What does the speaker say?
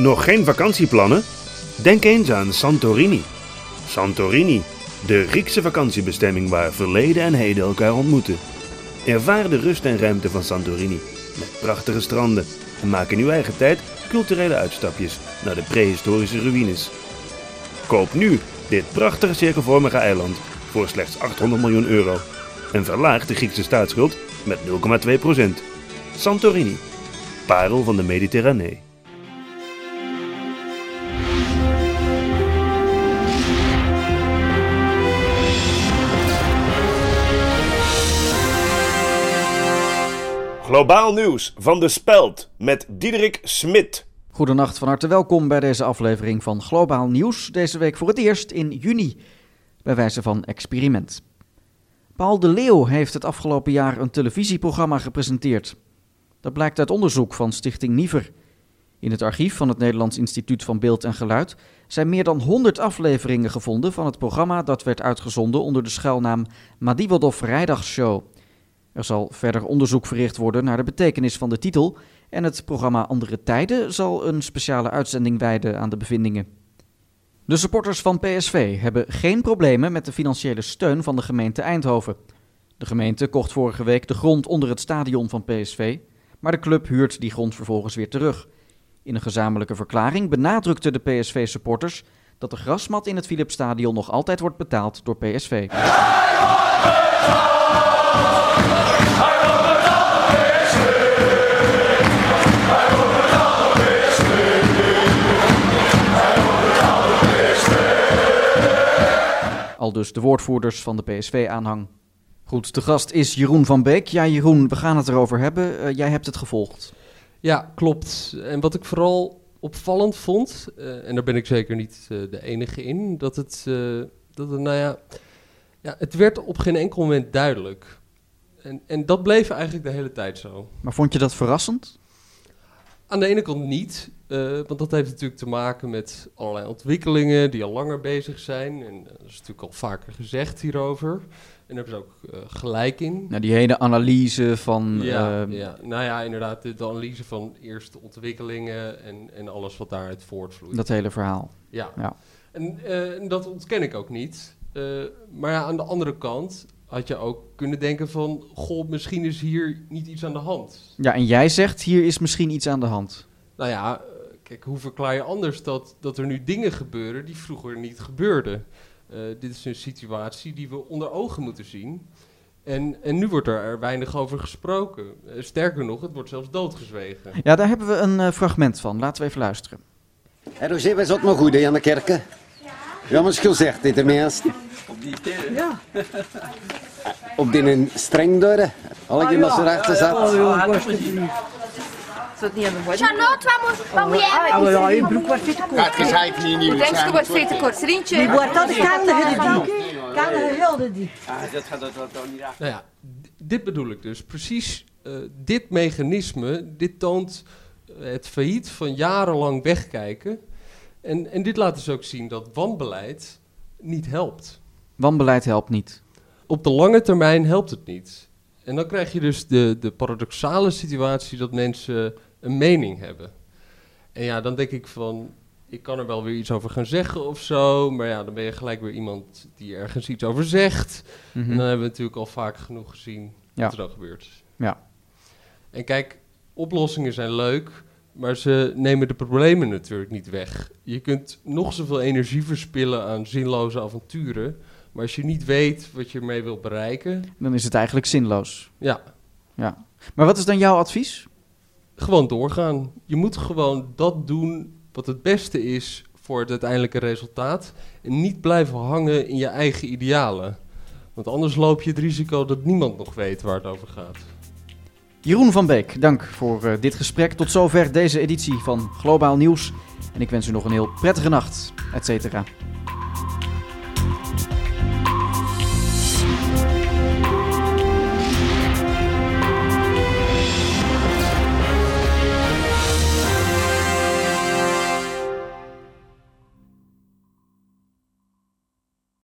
Nog geen vakantieplannen? Denk eens aan Santorini. Santorini, de Griekse vakantiebestemming waar verleden en heden elkaar ontmoeten. Ervaar de rust en ruimte van Santorini met prachtige stranden en maak in uw eigen tijd culturele uitstapjes naar de prehistorische ruïnes. Koop nu dit prachtige cirkelvormige eiland voor slechts 800 miljoen euro en verlaag de Griekse staatsschuld met 0,2%. Santorini, parel van de Mediterranee. Globaal nieuws van de Speld met Diederik Smit. Goedenacht, van harte welkom bij deze aflevering van Globaal Nieuws. Deze week voor het eerst in juni, bij wijze van experiment. Paul de Leeuw heeft het afgelopen jaar een televisieprogramma gepresenteerd. Dat blijkt uit onderzoek van Stichting Niever. In het archief van het Nederlands Instituut van Beeld en Geluid zijn meer dan 100 afleveringen gevonden van het programma dat werd uitgezonden onder de schuilnaam Madivodov Vrijdagshow. Er zal verder onderzoek verricht worden naar de betekenis van de titel en het programma Andere Tijden zal een speciale uitzending wijden aan de bevindingen. De supporters van PSV hebben geen problemen met de financiële steun van de gemeente Eindhoven. De gemeente kocht vorige week de grond onder het stadion van PSV, maar de club huurt die grond vervolgens weer terug. In een gezamenlijke verklaring benadrukten de PSV-supporters dat de grasmat in het Philipsstadion nog altijd wordt betaald door PSV. Al dus de woordvoerders van de PSV-aanhang. Goed, de gast is Jeroen van Beek. Ja, Jeroen, we gaan het erover hebben. Uh, jij hebt het gevolgd. Ja, klopt. En wat ik vooral opvallend vond, uh, en daar ben ik zeker niet uh, de enige in, dat het, dat het, nou ja, ja, het werd op geen enkel moment duidelijk. En, en dat bleef eigenlijk de hele tijd zo. Maar vond je dat verrassend? Aan de ene kant niet, uh, want dat heeft natuurlijk te maken met allerlei ontwikkelingen die al langer bezig zijn. En dat is natuurlijk al vaker gezegd hierover. En daar hebben ze ook uh, gelijk in. Nou, die hele analyse van... Ja, uh, ja. nou ja, inderdaad, de, de, analyse van eerst de ontwikkelingen en, en alles wat daaruit voortvloeit. Dat hele verhaal. Ja, ja. En, en dat ontken ik ook niet. maar ja, aan de andere kant had je ook kunnen denken van... goh, misschien is hier niet iets aan de hand. Ja, en jij zegt, hier is misschien iets aan de hand. Nou ja, kijk, hoe verklaar je anders dat, dat er nu dingen gebeuren die vroeger niet gebeurden? Uh, dit is een situatie die we onder ogen moeten zien. En, en nu wordt er, er weinig over gesproken. Uh, sterker nog, het wordt zelfs doodgezwegen. Ja, daar hebben we een uh, fragment van. Laten we even luisteren. Hé Roger, wij zat maar goed hè, aan de kerken? Ja, maar schil zegt dit tenminste. Op die teren? Ja. Op die streng door, Alle keer als er achter zat. Oh, niet. Zat niet aan de. Charlotte, moet jij met Ja, je broek veel te kort. Het gezegd niet nieuw. Ik denk dat wordt veel te kort. Rientje. Die wordt dat kandige die. Kandige wilde die. Dat gaat dat toch niet af. Nou ja, dit bedoel ik dus. Precies uh, dit mechanisme, dit toont het failliet van jarenlang wegkijken. En, en dit laat dus ook zien dat wanbeleid niet helpt. Wanbeleid helpt niet. Op de lange termijn helpt het niet. En dan krijg je dus de, de paradoxale situatie dat mensen een mening hebben. En ja, dan denk ik van, ik kan er wel weer iets over gaan zeggen of zo. Maar ja, dan ben je gelijk weer iemand die ergens iets over zegt. Mm -hmm. En dan hebben we natuurlijk al vaak genoeg gezien ja. wat er dan gebeurt. Ja. En kijk, oplossingen zijn leuk, maar ze nemen de problemen natuurlijk niet weg. Je kunt nog zoveel energie verspillen aan zinloze avonturen. Maar als je niet weet wat je ermee wilt bereiken... Dan is het eigenlijk zinloos. Ja. ja. Maar wat is dan jouw advies? Gewoon doorgaan. Je moet gewoon dat doen wat het beste is voor het uiteindelijke resultaat. En niet blijven hangen in je eigen idealen. Want anders loop je het risico dat niemand nog weet waar het over gaat. Jeroen van Beek, dank voor uh, dit gesprek. Tot zover deze editie van Globaal Nieuws. En ik wens u nog een heel prettige nacht, et cetera.